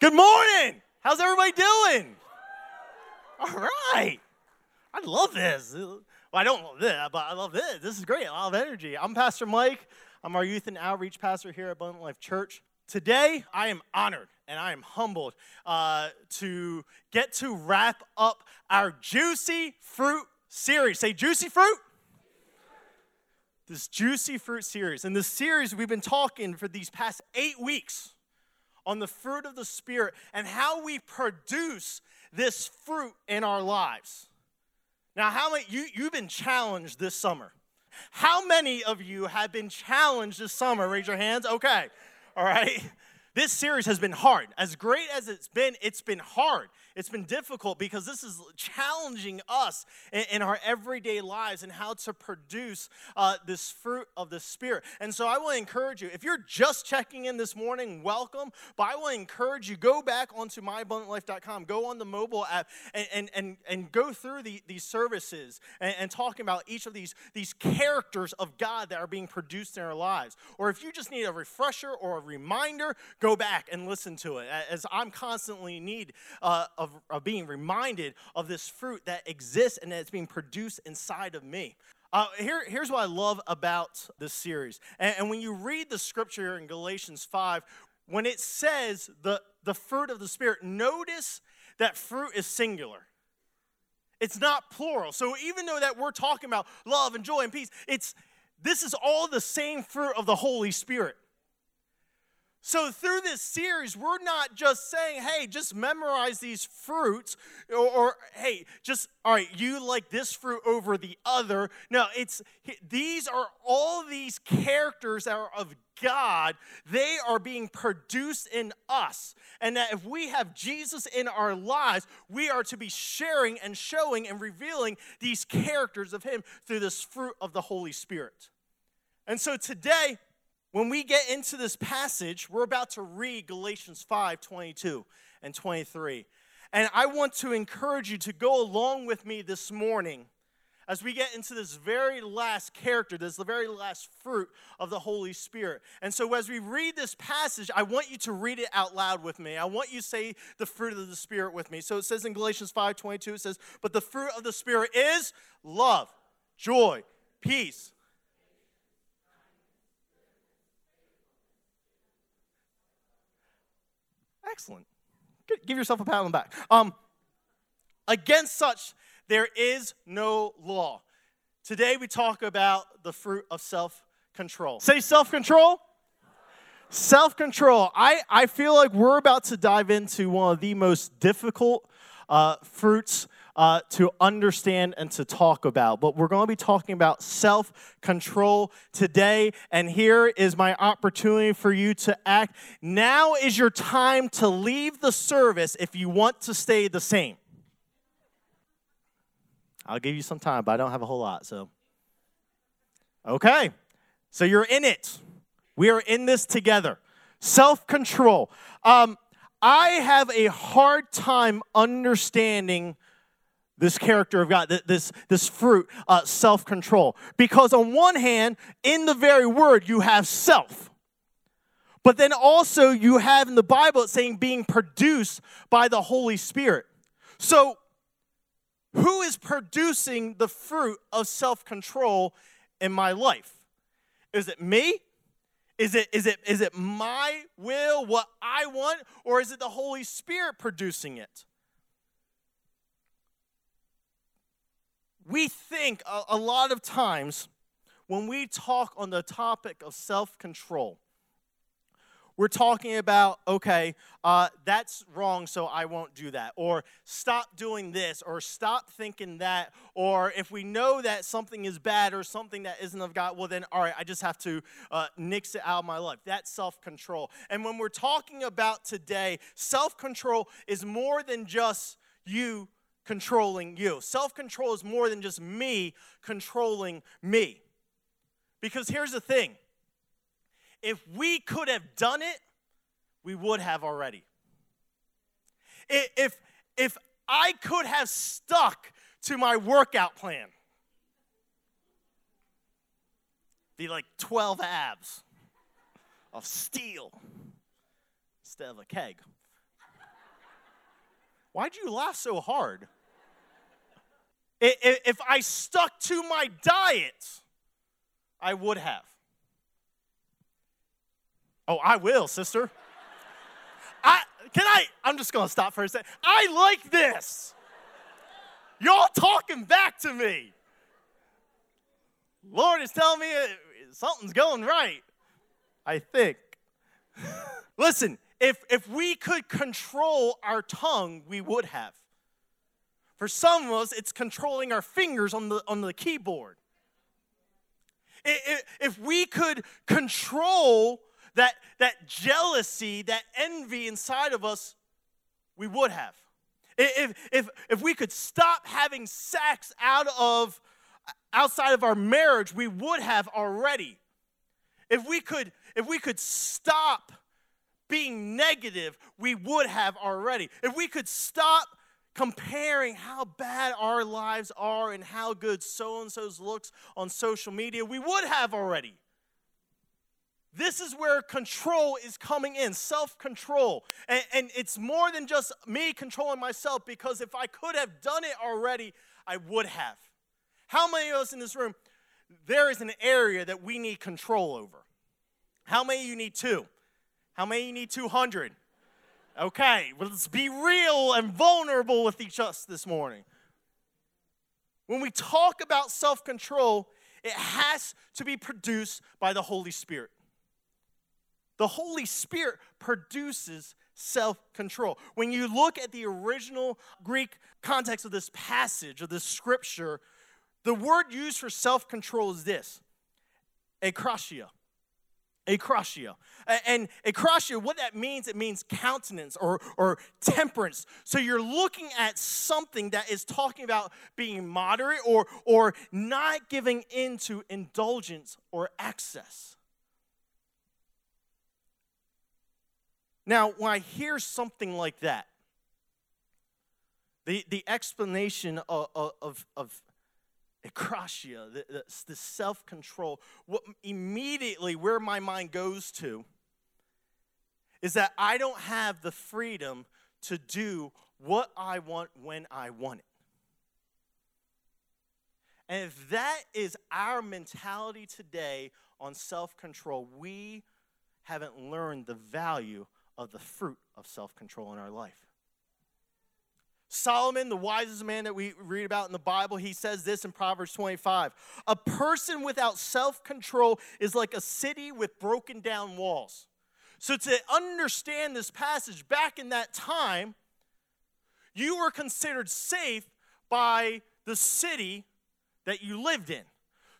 Good morning. How's everybody doing? All right. I love this. Well, I don't love this, but I love this. This is great. A lot of energy. I'm Pastor Mike. I'm our youth and outreach pastor here at Abundant Life Church. Today, I am honored and I am humbled uh, to get to wrap up our Juicy Fruit series. Say, Juicy Fruit this juicy fruit series. In this series, we've been talking for these past eight weeks on the fruit of the Spirit and how we produce this fruit in our lives. Now, how many you, you've been challenged this summer? How many of you have been challenged this summer? Raise your hands. Okay. All right. This series has been hard. As great as it's been, it's been hard. It's been difficult because this is challenging us in, in our everyday lives and how to produce uh, this fruit of the Spirit. And so I to encourage you, if you're just checking in this morning, welcome. But I to encourage you, go back onto myabundantlife.com, go on the mobile app, and, and, and, and go through the, these services and, and talking about each of these, these characters of God that are being produced in our lives. Or if you just need a refresher or a reminder, go back and listen to it. As I'm constantly in need uh, of of, of being reminded of this fruit that exists and that's being produced inside of me. Uh, here, here's what I love about this series. And, and, when you read the scripture in Galatians 5, when it says the, the fruit of the Spirit, notice that fruit is singular. It's not plural. So even though that we're talking about love and joy and peace, it's this is all the same fruit of the Holy Spirit. So, through this series, we're not just saying, hey, just memorize these fruits, or, or, hey, just, all right, you like this fruit over the other. No, it's, these are all these characters that are of God, they are being produced in us. And that if we have Jesus in our lives, we are to be sharing and showing and revealing these characters of Him through this fruit of the Holy Spirit. And so today, when we get into this passage, we're about to read Galatians 5 22 and 23. And I want to encourage you to go along with me this morning as we get into this very last character, this the very last fruit of the Holy Spirit. And so as we read this passage, I want you to read it out loud with me. I want you to say the fruit of the Spirit with me. So it says in Galatians 5 22, it says, But the fruit of the Spirit is love, joy, peace Excellent. Give yourself a pat on the back. Um, against such, there is no law. Today we talk about the fruit of self control. Say self control. Self control. I, I feel like we're about to dive into one of the most difficult uh, fruits uh, to understand and to talk about. But we're going to be talking about self control today. And here is my opportunity for you to act. Now is your time to leave the service if you want to stay the same. I'll give you some time, but I don't have a whole lot. So, okay. So you're in it. We are in this together. Self control. Um, I have a hard time understanding this character of God, this, this fruit, uh, self control. Because on one hand, in the very word, you have self. But then also, you have in the Bible it's saying being produced by the Holy Spirit. So, who is producing the fruit of self control in my life? Is it me? Is it, is, it, is it my will, what I want, or is it the Holy Spirit producing it? We think a, a lot of times when we talk on the topic of self control, we're talking about, okay, uh, that's wrong, so I won't do that. Or stop doing this, or stop thinking that. Or if we know that something is bad or something that isn't of God, well, then, all right, I just have to uh, nix it out of my life. That's self control. And when we're talking about today, self control is more than just you controlling you. Self control is more than just me controlling me. Because here's the thing if we could have done it, we would have already. If, if I could have stuck to my workout plan, be like 12 abs of steel instead of a keg. Why'd you laugh so hard? If I stuck to my diet, I would have. Oh, I will, sister. I can I I'm just gonna stop for a second. I like this. Y'all talking back to me. Lord is telling me uh, something's going right. I think. Listen, if if we could control our tongue, we would have. For some of us, it's controlling our fingers on the, on the keyboard. If we could control that, that jealousy, that envy inside of us, we would have. If, if, if we could stop having sex out of outside of our marriage, we would have already. If we could, if we could stop being negative, we would have already. If we could stop comparing how bad our lives are and how good so and so's looks on social media, we would have already. This is where control is coming in self control. And, and, it's more than just me controlling myself because if I could have done it already, I would have. How many of us in this room, there is an area that we need control over? How many you need two? How many you need 200? Okay, let's be real and vulnerable with each other this morning. When we talk about self control, it has to be produced by the Holy Spirit. The Holy Spirit produces self control. When you look at the original Greek context of this passage, of this scripture, the word used for self control is this akrasia akrasia. And akrasia, what that means, it means countenance or, or temperance. So you're looking at something that is talking about being moderate or, or not giving into indulgence or excess. Now, when I hear something like that, the, the explanation of, of, of the, the self control, what immediately where my mind goes to is that I don't have the freedom to do what I want when I want it. And if that is our mentality today on self control, we haven't learned the value of the fruit of self control in our life. Solomon, the wisest man that we read about in the Bible, he says this in Proverbs 25 A person without self control is like a city with broken down walls. So, to understand this passage, back in that time, you were considered safe by the city that you lived in.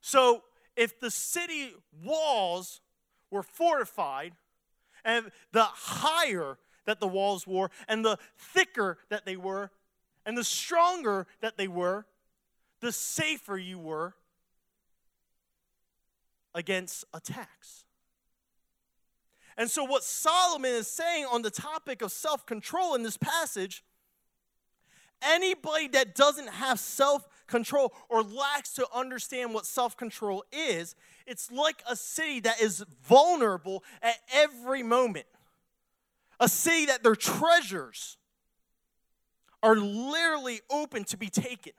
So, if the city walls were fortified, and the higher that the walls were, and the thicker that they were, and the stronger that they were, the safer you were against attacks. And so, what Solomon is saying on the topic of self control in this passage anybody that doesn't have self control or lacks to understand what self control is, it's like a city that is vulnerable at every moment. A city that their treasures are literally open to be taken.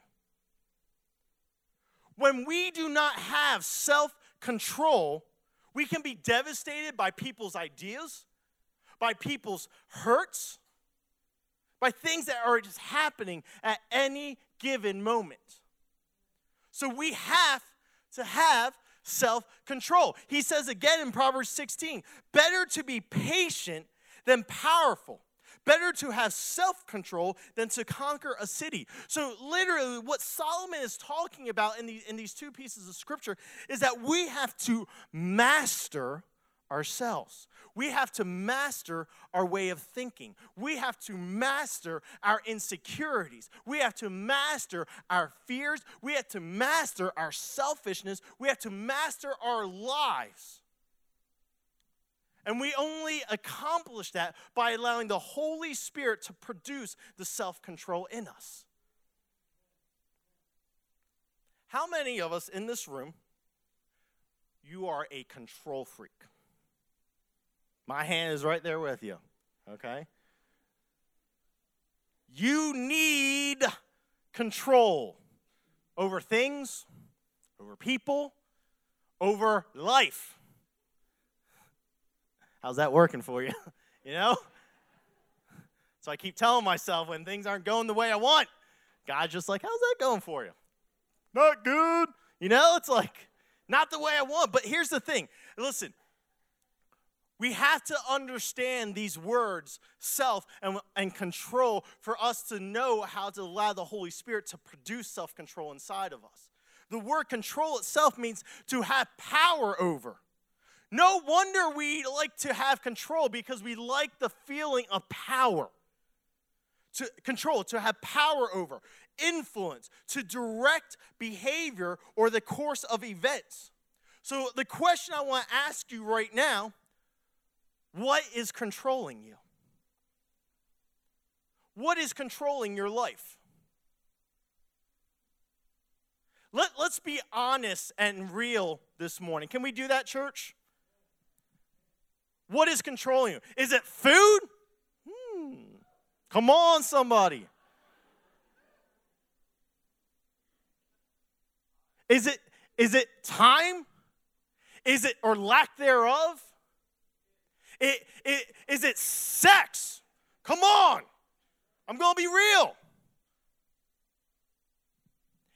When we do not have self control, we can be devastated by people's ideas, by people's hurts, by things that are just happening at any given moment. So we have to have self control. He says again in Proverbs 16 better to be patient than powerful. Better to have self control than to conquer a city. So, literally, what Solomon is talking about in, the, in these two pieces of scripture is that we have to master ourselves. We have to master our way of thinking. We have to master our insecurities. We have to master our fears. We have to master our selfishness. We have to master our lives. And we only accomplish that by allowing the Holy Spirit to produce the self control in us. How many of us in this room, you are a control freak? My hand is right there with you, okay? You need control over things, over people, over life. How's that working for you? you know? So I keep telling myself when things aren't going the way I want, God's just like, how's that going for you? Not good. You know, it's like, not the way I want. But here's the thing listen, we have to understand these words, self and, and control, for us to know how to allow the Holy Spirit to produce self control inside of us. The word control itself means to have power over. No wonder we like to have control because we like the feeling of power. To control, to have power over, influence, to direct behavior or the course of events. So, the question I want to ask you right now what is controlling you? What is controlling your life? Let, let's be honest and real this morning. Can we do that, church? What is controlling you? Is it food? Hmm. Come on, somebody. Is it is it time? Is it or lack thereof? It, it, is it sex? Come on. I'm going to be real.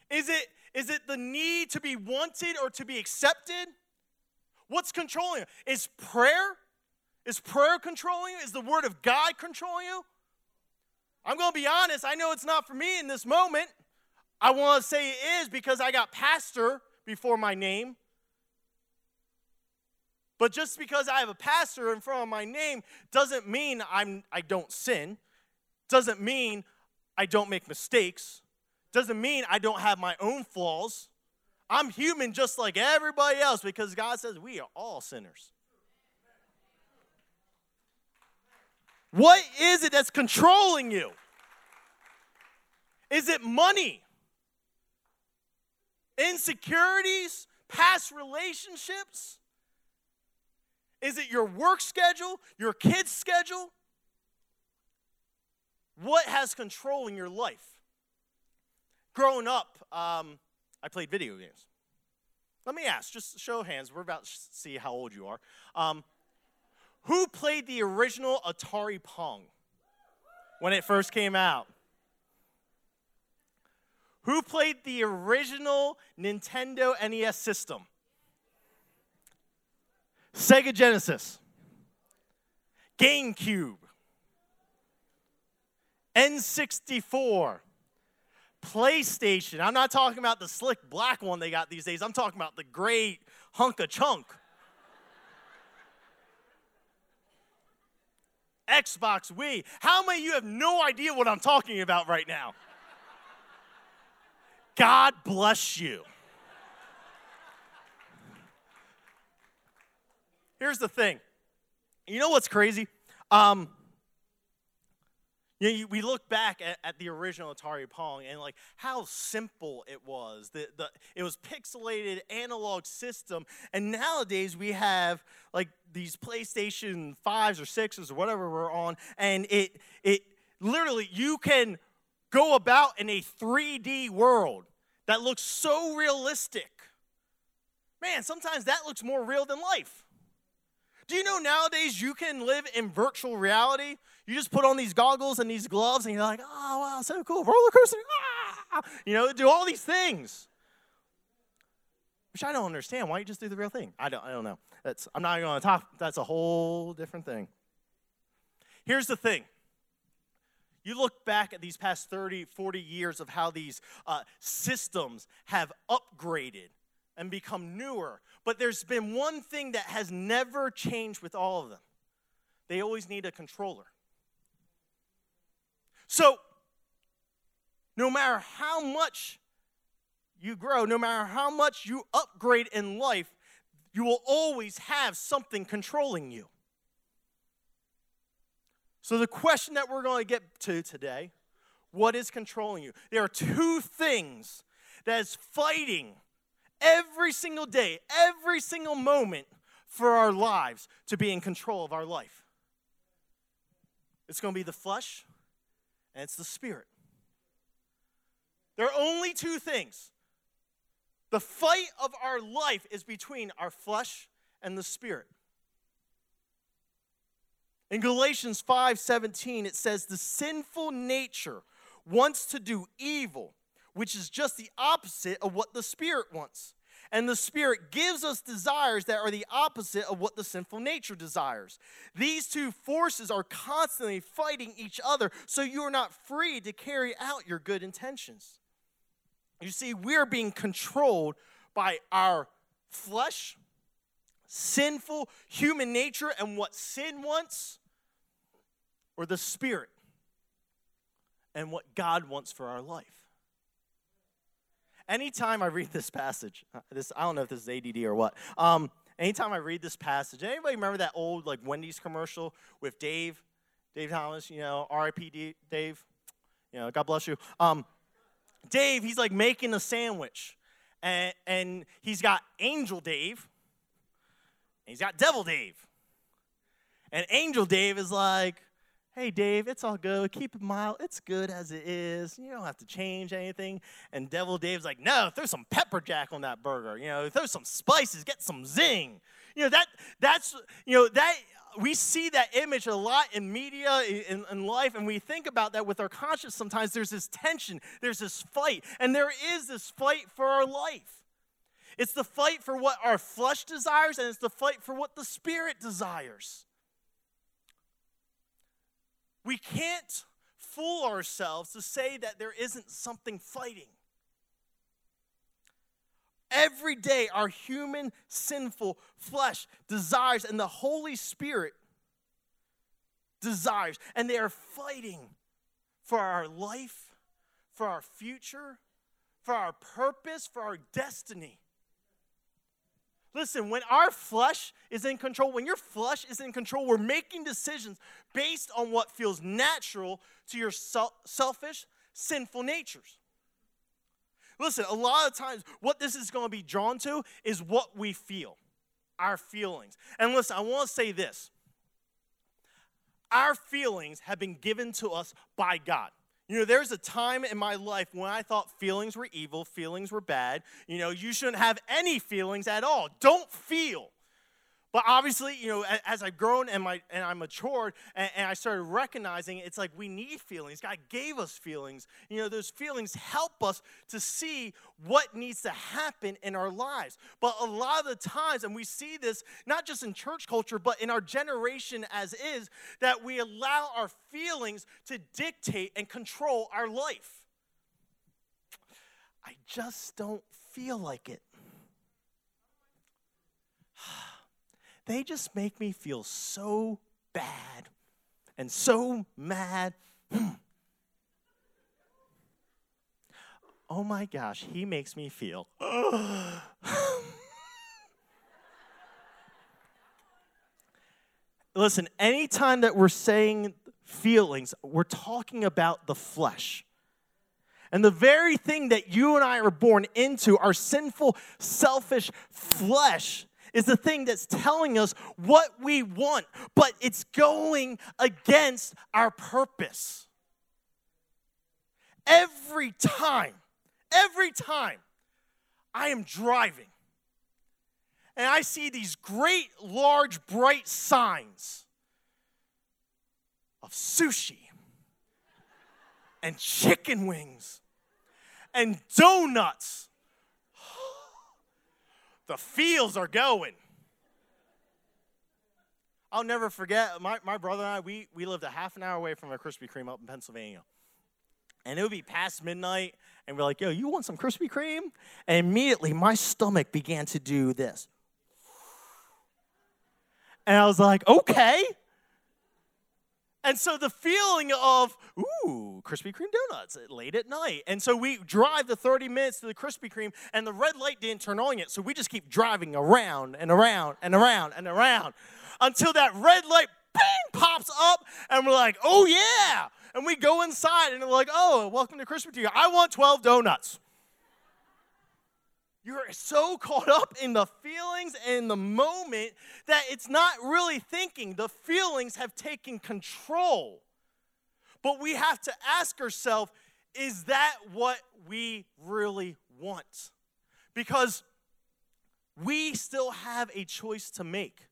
Is it, is it the need to be wanted or to be accepted? What's controlling you? Is prayer? Is prayer controlling you? Is the word of God controlling you? I'm going to be honest, I know it's not for me in this moment. I want to say it is because I got pastor before my name. But just because I have a pastor in front of my name doesn't mean I'm, I don't sin, doesn't mean I don't make mistakes, doesn't mean I don't have my own flaws. I'm human just like everybody else because God says we are all sinners. What is it that's controlling you? Is it money? Insecurities? Past relationships? Is it your work schedule, your kids' schedule? What has control in your life? Growing up, um, I played video games. Let me ask, just show hands. We're about to see how old you are. Um, who played the original Atari Pong when it first came out? Who played the original Nintendo NES system? Sega Genesis, GameCube, N64, PlayStation. I'm not talking about the slick black one they got these days. I'm talking about the great hunk of chunk. Xbox, Wii. How many of you have no idea what I'm talking about right now? God bless you. Here's the thing. You know what's crazy? Um, you know, we look back at, at, the original Atari Pong and like how simple it was. The, the, it was pixelated analog system, and nowadays we have like these PlayStation fives or sixes or whatever we're on, and it it literally you can go about in a 3D world that looks so realistic. Man, sometimes that looks more real than life. Do you know nowadays you can live in virtual reality? You just put on these goggles and these gloves, and you're like, oh, wow, so cool. Roller coaster. Ah! You know, do all these things. Which I don't understand. Why you just do the real thing? I don't, I don't know. That's, I'm not going to talk. That's a whole different thing. Here's the thing. You look back at these past 30, 40 years of how these uh, systems have upgraded and become newer. But there's been one thing that has never changed with all of them they always need a controller. So, no matter how much you grow, no matter how much you upgrade in life, you will always have something controlling you. So, the question that we're going to get to today what is controlling you? There are two things that is fighting every single day, every single moment for our lives to be in control of our life. It's going to be the flesh and it's the spirit. There are only two things. The fight of our life is between our flesh and the spirit. In Galatians 5:17 it says the sinful nature wants to do evil, which is just the opposite of what the spirit wants. And the spirit gives us desires that are the opposite of what the sinful nature desires. These two forces are constantly fighting each other, so you are not free to carry out your good intentions. You see, we are being controlled by our flesh, sinful human nature, and what sin wants, or the spirit and what God wants for our life. Anytime I read this passage, uh, this I don't know if this is ADD or what. Um, anytime I read this passage, anybody remember that old like Wendy's commercial with Dave, Dave Thomas? You know, R.I.P. Dave. You know, God bless you. Um, Dave, he's like making a sandwich, and and he's got Angel Dave, and he's got Devil Dave, and Angel Dave is like, hey, Dave, it's all good. Keep it mild. It's good as it is. You don't have to change anything. And Devil Dave's like, no, throw some pepper jack on that burger. You know, throw some spices, get some zing. You know, that that's, you know, that we see that image a lot in media in, in, life and we think about that with our conscience sometimes there's this tension there's this fight and there is this fight for our life it's the fight for what our flesh desires and it's the fight for what the spirit desires we can't fool ourselves to say that there isn't something fighting. Every day, our human, sinful flesh desires, and the Holy Spirit desires, and they are fighting for our life, for our future, for our purpose, for our destiny. Listen, when our flesh is in control, when your flesh is in control, we're making decisions based on what feels natural to your selfish, sinful natures. Listen, a lot of times, what this is going to be drawn to is what we feel, our feelings. And listen, I want to say this our feelings have been given to us by God. You know, there's a time in my life when I thought feelings were evil, feelings were bad. You know, you shouldn't have any feelings at all. Don't feel. But obviously, you know, as I've grown and, my, and I matured and, and, I started recognizing it's like we need feelings. God gave us feelings. You know, those feelings help us to see what needs to happen in our lives. But a lot of the times, and we see this not just in church culture, but in our generation as is, that we allow our feelings to dictate and control our life. I just don't feel like it. They just make me feel so bad and so mad. oh my gosh, he makes me feel. Listen, anytime that we're saying feelings, we're talking about the flesh. And the very thing that you and I are born into, our sinful, selfish flesh, is the thing that's telling us what we want, but it's going against our purpose. Every time, every time I am driving and I see these great, large, bright signs of sushi and chicken wings and donuts the fields are going. I'll never forget, my, my brother and I, we, we lived a half an hour away from a Krispy Kreme up in Pennsylvania. And it would be past midnight, and we're like, yo, you want some Krispy Kreme? And immediately my stomach began to do this. And I was like, okay. And so the feeling of, ooh, Krispy Kreme donuts eh, late at night. And so we drive the 30 minutes to the Krispy Kreme, and the red light didn't turn on yet. So we just keep driving around and around and around and around until that red light bang pops up, and we're like, oh yeah. And we go inside, and we're like, oh, welcome to Krispy Kreme. I want 12 donuts. You're so caught up in the feelings and the moment that it's not really thinking. The feelings have taken control. But we have to ask ourselves is that what we really want? Because we still have a choice to make.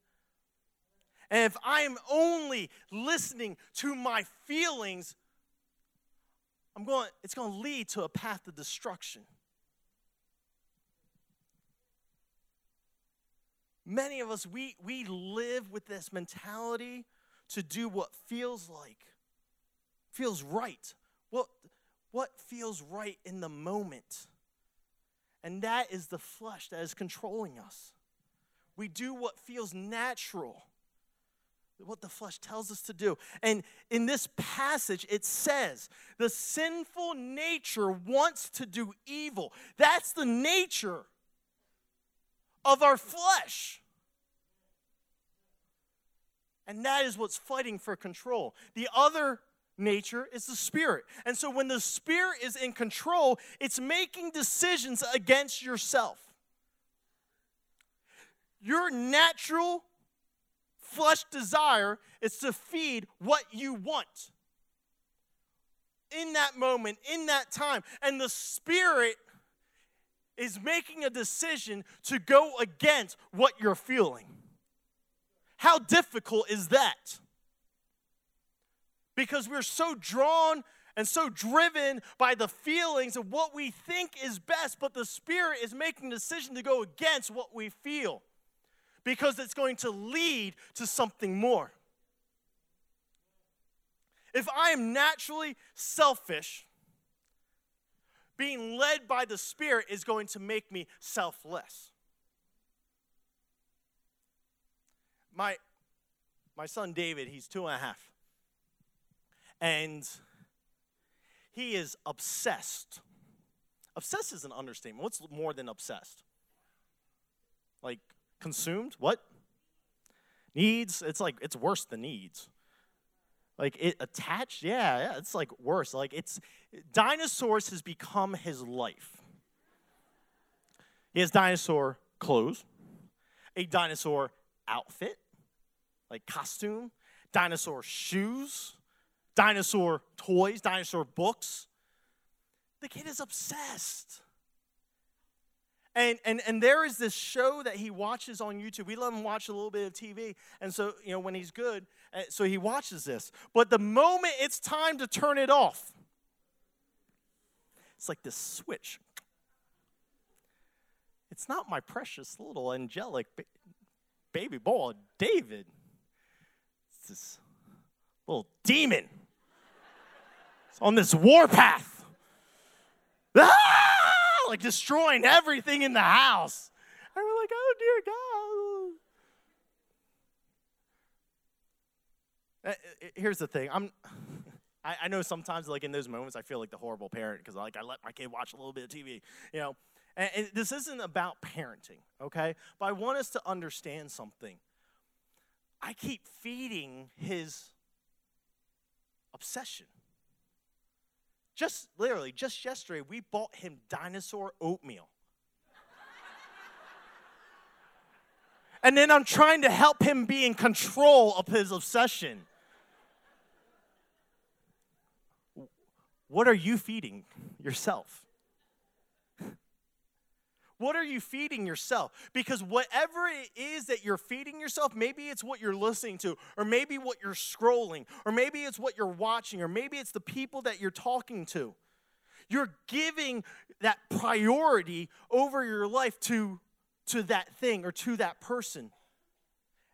And if I am only listening to my feelings, I'm going, it's going to lead to a path of destruction. Many of us, we, we live with this mentality to do what feels like, feels right. What, what feels right in the moment. And that is the flesh that is controlling us. We do what feels natural, what the flesh tells us to do. And in this passage, it says the sinful nature wants to do evil. That's the nature of our flesh. And that is what's fighting for control. The other nature is the spirit. And so when the spirit is in control, it's making decisions against yourself. Your natural flesh desire is to feed what you want in that moment, in that time. And the spirit is making a decision to go against what you're feeling. How difficult is that? because we're so drawn and so driven by the feelings of what we think is best, but the Spirit is making a decision to go against what we feel because it's going to lead to something more. If I am naturally selfish, being led by the Spirit is going to make me selfless. My, my son David, he's two and a half. And he is obsessed. Obsessed is an understatement. What's more than obsessed? Like consumed? What? Needs? It's like it's worse than needs. Like it attached? Yeah, yeah, it's like worse. Like it's dinosaurs has become his life. He has dinosaur clothes, a dinosaur outfit, like costume, dinosaur shoes, dinosaur toys, dinosaur books. The kid is obsessed. And, and, and there is this show that he watches on YouTube. We let him watch a little bit of TV. And so, you know, when he's good, uh, so he watches this. But the moment it's time to turn it off, it's like this switch. It's not my precious little angelic baby boy, David. It's this little demon it's on this warpath. Ah! Like destroying everything in the house. And we're like, oh dear God. Uh, uh, here's the thing. I'm I, I know sometimes like in those moments I feel like the horrible parent because like I let my kid watch a little bit of TV, you know. And, and this isn't about parenting, okay? But I want us to understand something. I keep feeding his obsession. Just literally, just yesterday, we bought him dinosaur oatmeal. and then I'm trying to help him be in control of his obsession. What are you feeding yourself? What are you feeding yourself? Because whatever it is that you're feeding yourself, maybe it's what you're listening to, or maybe what you're scrolling, or maybe it's what you're watching, or maybe it's the people that you're talking to. You're giving that priority over your life to, to that thing or to that person.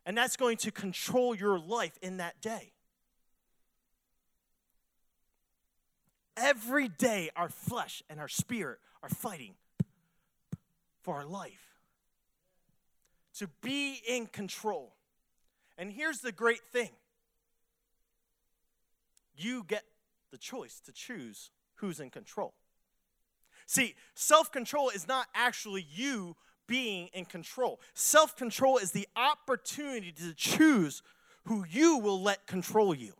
And that's going to control your life in that day. Every day, our flesh and our spirit are fighting for our life, to be in control. And here's the great thing you get the choice to choose who's in control. See, self control is not actually you being in control. Self control is the opportunity to choose who you will let control you.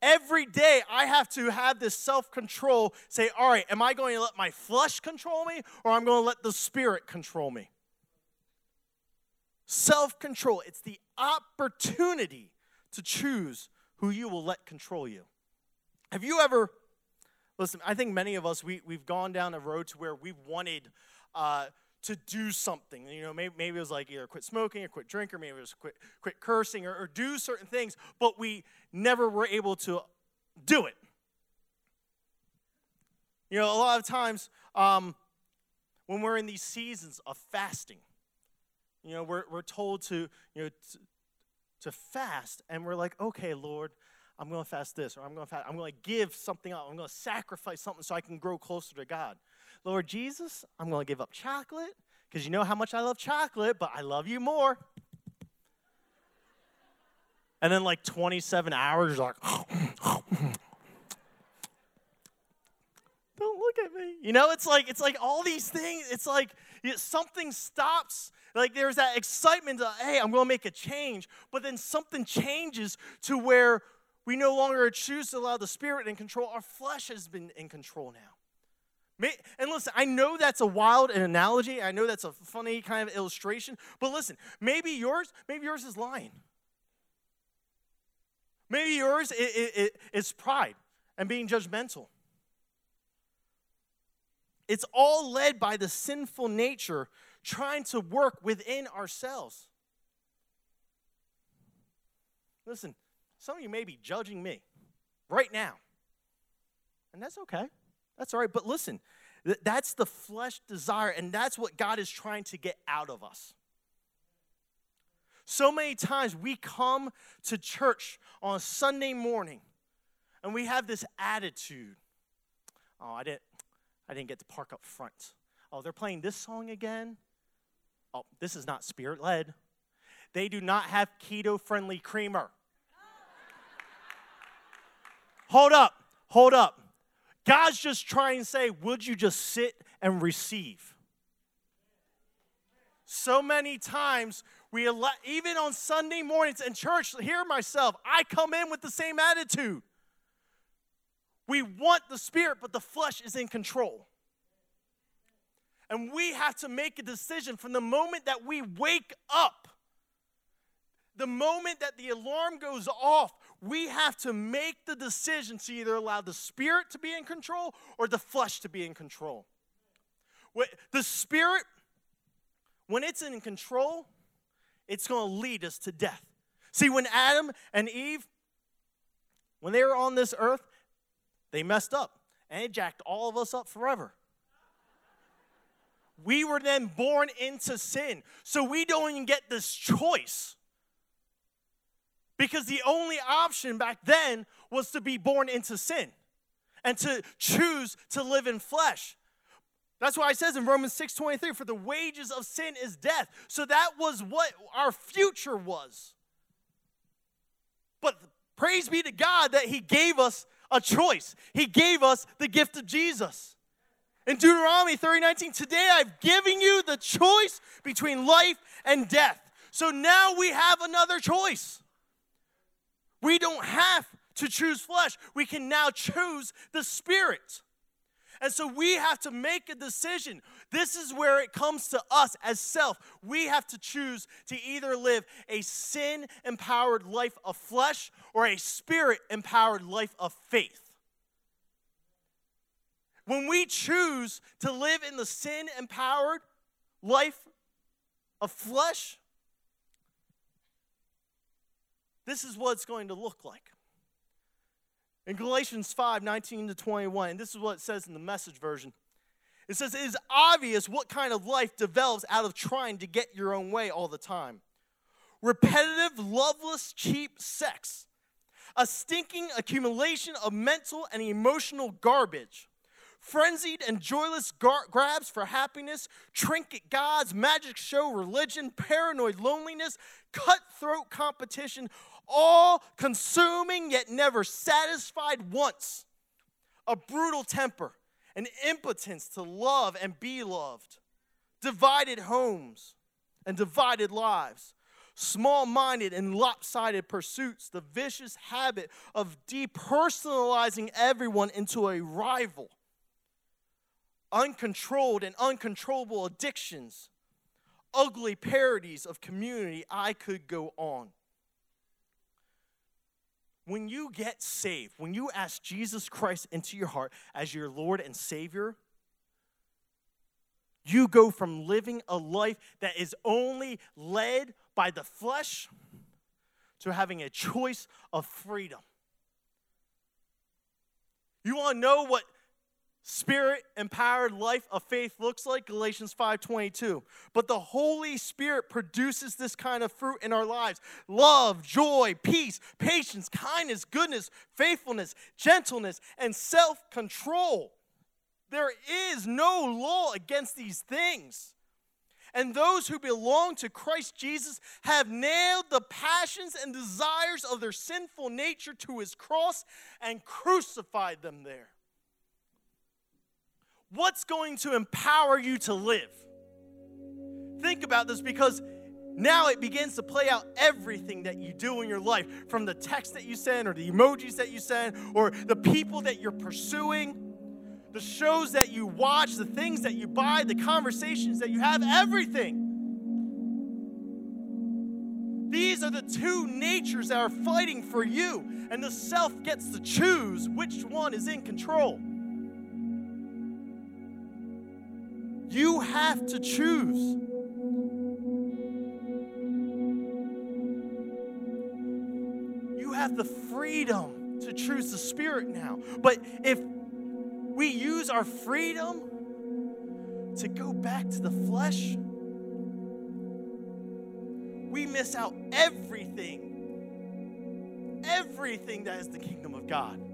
Every day I have to have this self control say, all right, am I going to let my flesh control me or I'm going to let the spirit control me? Self control, it's the opportunity to choose who you will let control you. Have you ever, listen, I think many of us, we, we've gone down a road to where we wanted uh, to do something. You know, maybe, maybe it was like either quit smoking or quit drinking, or maybe it was quit, quit cursing or, or do certain things, but we never were able to do it. You know, a lot of times um, when we're in these seasons of fasting, you know, we're, we're told to, you know, to, to fast, and we're like, okay, Lord, I'm going to fast this, or I'm going to fast, I'm going to give something up, I'm going to sacrifice something so I can grow closer to God. Lord Jesus, I'm going to give up chocolate because you know how much I love chocolate, but I love you more. And then, like 27 hours, like, don't look at me. You know, it's like it's like all these things. It's like something stops. Like there's that excitement of, hey, I'm going to make a change, but then something changes to where we no longer choose to allow the Spirit in control. Our flesh has been in control now. And listen, I know that's a wild analogy. I know that's a funny kind of illustration. But listen, maybe yours, maybe yours is lying. Maybe yours is pride and being judgmental. It's all led by the sinful nature trying to work within ourselves. Listen, some of you may be judging me right now. And that's okay. That's all right. But listen, that's the flesh desire, and that's what God is trying to get out of us. So many times we come to church on Sunday morning and we have this attitude. Oh, I didn't I didn't get to park up front. Oh, they're playing this song again? Oh, this is not spirit led. They do not have keto friendly creamer. hold up, hold up. God's just trying to say, would you just sit and receive? So many times we ele- even on Sunday mornings in church, hear myself, I come in with the same attitude. We want the spirit, but the flesh is in control. And we have to make a decision from the moment that we wake up, the moment that the alarm goes off, we have to make the decision to either allow the spirit to be in control or the flesh to be in control. The spirit, when it's in control, it's going to lead us to death. See, when Adam and Eve, when they were on this earth, they messed up and it jacked all of us up forever. We were then born into sin. So we don't even get this choice. Because the only option back then was to be born into sin and to choose to live in flesh. That's why it says in Romans 6:23, for the wages of sin is death. So that was what our future was. But praise be to God that He gave us a choice. He gave us the gift of Jesus. In Deuteronomy 30:19, today I've given you the choice between life and death. So now we have another choice. We don't have to choose flesh. We can now choose the spirit. And so we have to make a decision. This is where it comes to us as self. We have to choose to either live a sin empowered life of flesh or a spirit empowered life of faith. When we choose to live in the sin empowered life of flesh, this is what it's going to look like. In Galatians 5 19 to 21, and this is what it says in the message version. It says, It is obvious what kind of life develops out of trying to get your own way all the time. Repetitive, loveless, cheap sex, a stinking accumulation of mental and emotional garbage, frenzied and joyless gar- grabs for happiness, trinket gods, magic show religion, paranoid loneliness, cutthroat competition, all consuming yet never satisfied once, a brutal temper, an impotence to love and be loved, divided homes and divided lives, small minded and lopsided pursuits, the vicious habit of depersonalizing everyone into a rival, uncontrolled and uncontrollable addictions, ugly parodies of community. I could go on. When you get saved, when you ask Jesus Christ into your heart as your Lord and Savior, you go from living a life that is only led by the flesh to having a choice of freedom. You want to know what spirit empowered life of faith looks like galatians 5.22 but the holy spirit produces this kind of fruit in our lives. Love joy peace patience kindness goodness faithfulness gentleness and self-control. There is no law against these things. And those who belong to Christ Jesus have nailed the passions and desires of their sinful nature to his cross and crucified them there. What's going to empower you to live? Think about this because now it begins to play out everything that you do in your life from the text that you send or the emojis that you send or the people that you're pursuing, the shows that you watch, the things that you buy, the conversations that you have, everything. These are the two natures that are fighting for you, and the self gets to choose which one is in control. You have to choose. You have the freedom to choose the Spirit now. But if we use our freedom to go back to the flesh, we miss out everything, everything that is the kingdom of God.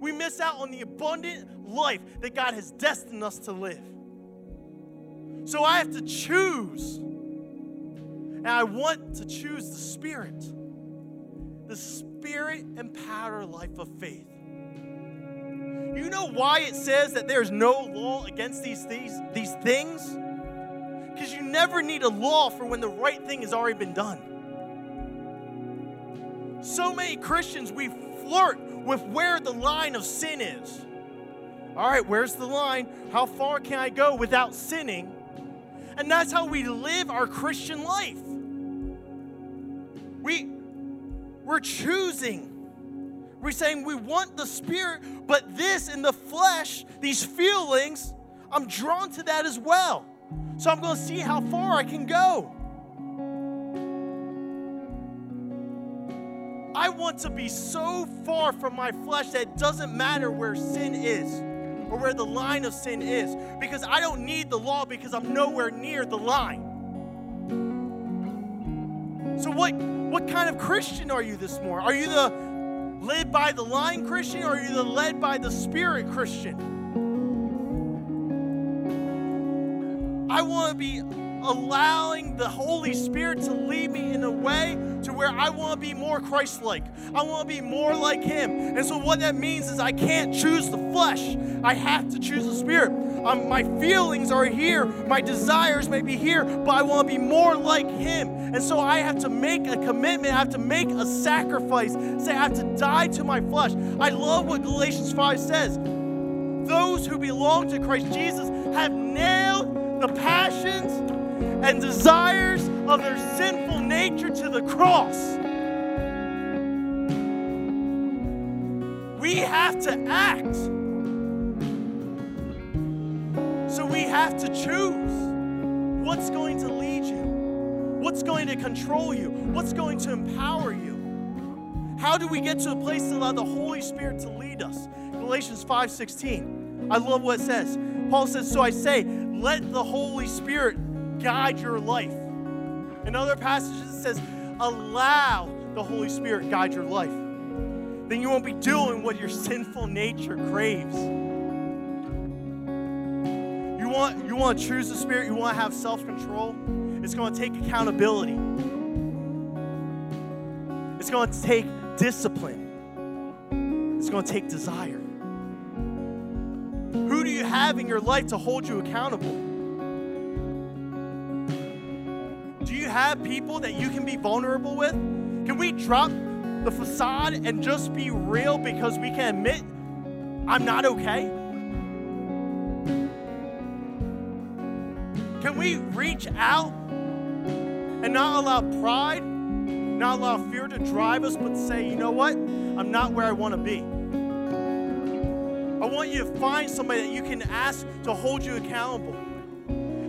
We miss out on the abundant life that God has destined us to live. So I have to choose. And I want to choose the Spirit, the Spirit empowered life of faith. You know why it says that there's no law against these, these, these things? Because you never need a law for when the right thing has already been done. So many Christians, we flirt with where the line of sin is. All right, where's the line? How far can I go without sinning? And that's how we live our Christian life. We, we're choosing. We're saying we want the Spirit, but this in the flesh, these feelings, I'm drawn to that as well. So I'm going to see how far I can go. Want to be so far from my flesh that it doesn't matter where sin is or where the line of sin is because I don't need the law because I'm nowhere near the line. So what what kind of Christian are you this morning? Are you the led by the line Christian or are you the led by the spirit Christian? I want to be allowing the Holy Spirit to lead me in a way to where I want to be more Christ like. I want to be more like Him. And so, what that means is I can't choose the flesh, I have to choose the Spirit. Um, my feelings are here, my desires may be here, but I want to be more like Him. And so, I have to make a commitment, I have to make a sacrifice, say, I have to die to my flesh. I love what Galatians 5 says. Those who belong to Christ Jesus have nailed the passions and desires of their sinful nature to the cross. We have to act. So we have to choose what's going to lead you, what's going to control you, what's going to empower you. How do we get to a place to allow the Holy Spirit to lead us? Galatians 5:16. I love what it says. Paul says, "So I say, let the Holy Spirit guide your life. In other passages, it says, allow the Holy Spirit guide your life. Then you won't be doing what your sinful nature craves. You want, you want to choose the Spirit, you want to have self control. It's going to take accountability, it's going to take discipline, it's going to take desire. Who do you have in your life to hold you accountable? Have people that you can be vulnerable with? Can we drop the facade and just be real because we can admit I'm not okay? Can we reach out and not allow pride Not allow fear to drive us, but say, you know what? I'm not where I want to be. I want you to find somebody that you can ask to hold you accountable.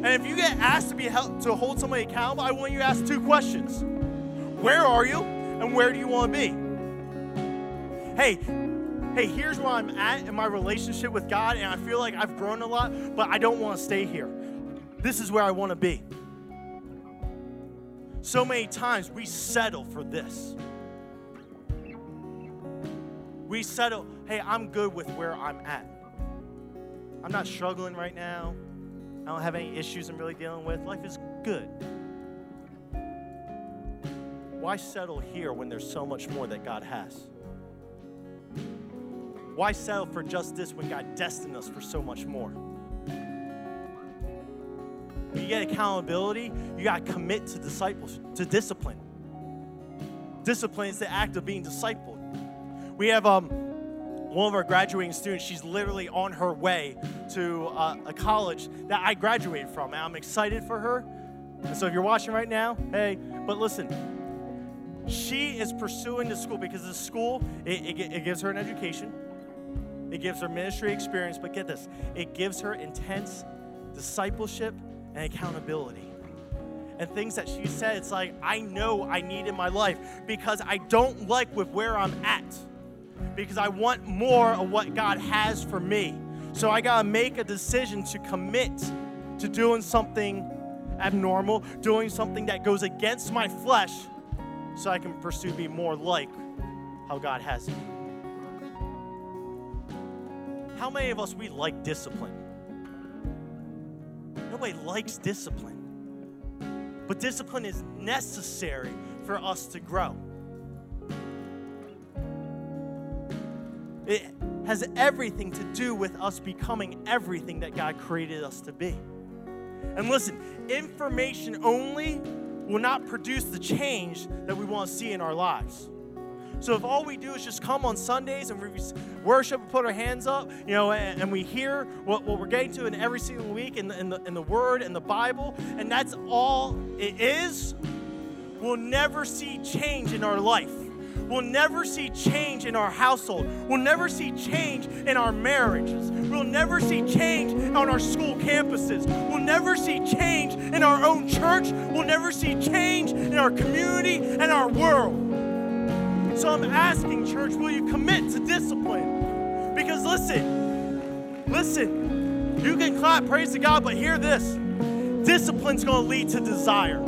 And if you get asked to be held, to hold somebody accountable, I want you to ask two questions. Where are you and where do you want to be? Hey, hey, here's where I'm at in my relationship with God and I feel like I've grown a lot, but I don't want to stay here. This is where I want to be. So many times we settle for this. We settle, hey, I'm good with where I'm at. I'm not struggling right now. I don't have any issues I'm really dealing with. Life is good. Why settle here when there's so much more that God has? Why settle for just this when God destined us for so much more? When you get accountability, you got to commit to disciples, to discipline. Discipline is the act of being discipled. We have um, one of our graduating students, she's literally on her way to uh, a college that I graduated from. And I'm excited for her. And so if you're watching right now, hey, but listen, she is pursuing the school because the school, it, it, it gives her an education, it gives her ministry experience, but get this, it gives her intense discipleship and accountability and things that she said it's like i know i need in my life because i don't like with where i'm at because I want more of what God has for me. So I got to make a decision to commit to doing something abnormal, doing something that goes against my flesh so I can pursue be more like how God has me. How many of us we like discipline? Nobody likes discipline. But discipline is necessary for us to grow. It has everything to do with us becoming everything that God created us to be. And listen, information only will not produce the change that we want to see in our lives. So if all we do is just come on Sundays and we worship and put our hands up, you know, and, and we hear what, what, we're getting to in every single week in the, in, the, in the Word and the Bible, and that's all it is, we'll never see change in our life. We'll never see change in our household. We'll never see change in our marriages. We'll never see change on our school campuses. We'll never see change in our own church. We'll never see change in our community and our world. So I'm asking, church, will you commit to discipline? Because listen, listen, you can clap, praise to God, but hear this discipline's to lead to desire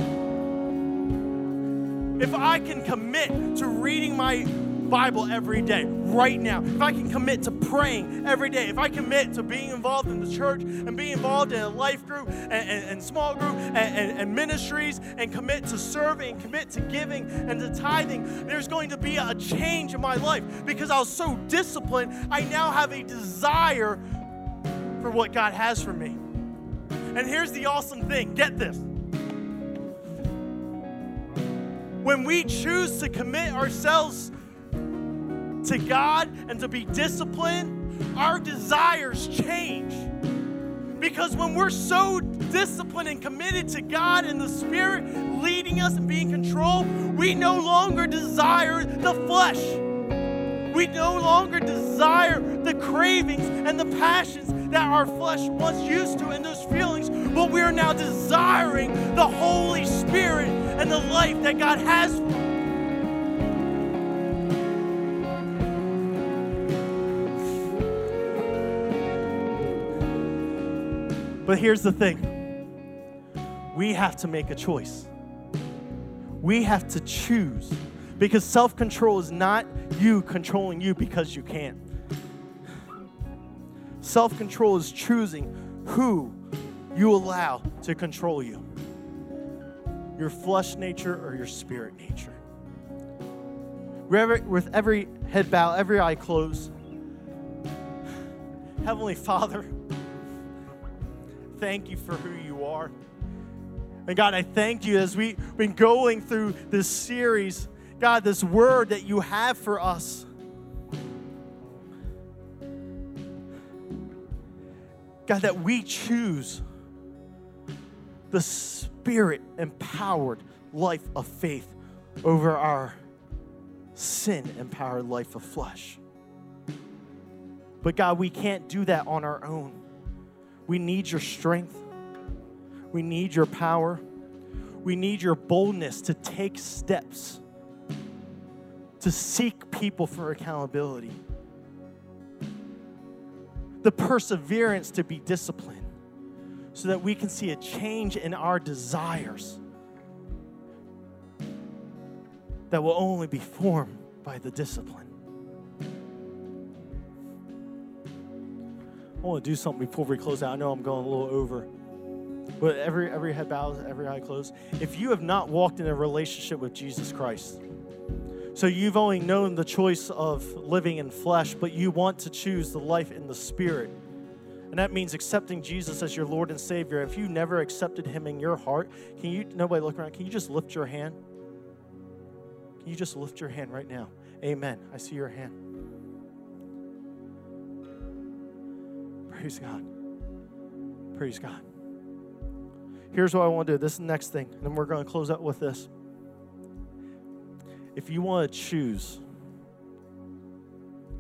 if I can commit to reading my Bible every day, right now, if I can commit to praying every day, if I commit to being involved in the church and being involved in a life group and, and, and small group and, and, and, ministries and commit to serving and commit to giving and to tithing, there's going to be a change in my life because I was so disciplined. I now have a desire for what God has for me. And here's the awesome thing get this when we choose to commit ourselves to God and to be disciplined, our desires change. Because when we're so disciplined and committed to God and the Spirit leading us and being controlled, we no longer desire the flesh. We no longer desire the cravings and the passions that our flesh once used to and those feelings, but we are now desiring the Holy Spirit and the life that God has for you. But here's the thing we have to make a choice. We have to choose because self control is not you controlling you because you can't. Self control is choosing who you allow to control you your flesh nature or your spirit nature. With every head bow, every eye closed, Heavenly Father, thank you for who you are. And God, I thank you as we've been going through this series, God, this word that you have for us. God, that we choose the spirit empowered life of faith over our sin empowered life of flesh. But God, we can't do that on our own. We need your strength. We need your power. We need your boldness to take steps to seek people for accountability, the perseverance to be disciplined so that we can see a change in our desires that will only be formed by the discipline. I want to do something before we close out. I know I'm going a little over. But every every head bows, every eye closed. If you have not walked in a relationship with Jesus Christ, so you've only known the choice of living in flesh, but you want to choose the life in the spirit. And that means accepting Jesus as your Lord and Savior. If you never accepted him in your heart, can you nobody look around? Can you just lift your hand? Can you just lift your hand right now? Amen. I see your hand. Praise God. Praise God. Here's what I want to do. This is the next thing, and then we're going to close out with this. If you want to choose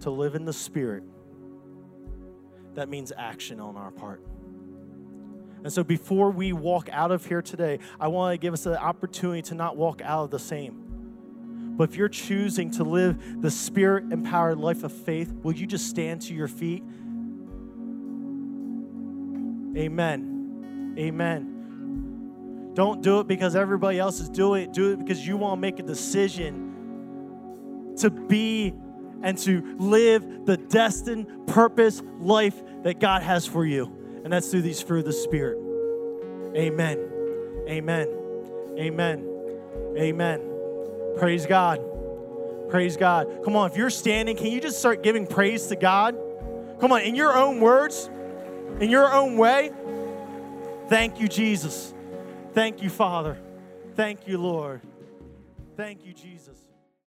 to live in the Spirit, that means action on our part. And so before we walk out of here today, I want to give us the opportunity to not walk out of the same. But if you're choosing to live the spirit empowered life of faith, will you just stand to your feet? Amen. Amen. Don't do it because everybody else is doing it. Do it because you want to make a decision to be and to live the destined purpose life that God has for you. And that's through these fruit of the Spirit. Amen. Amen. Amen. Amen. Praise God. Praise God. Come on, if you're standing, can you just start giving praise to God? Come on, in your own words, in your own way. Thank you, Jesus. Thank you, Father. Thank you, Lord. Thank you, Jesus.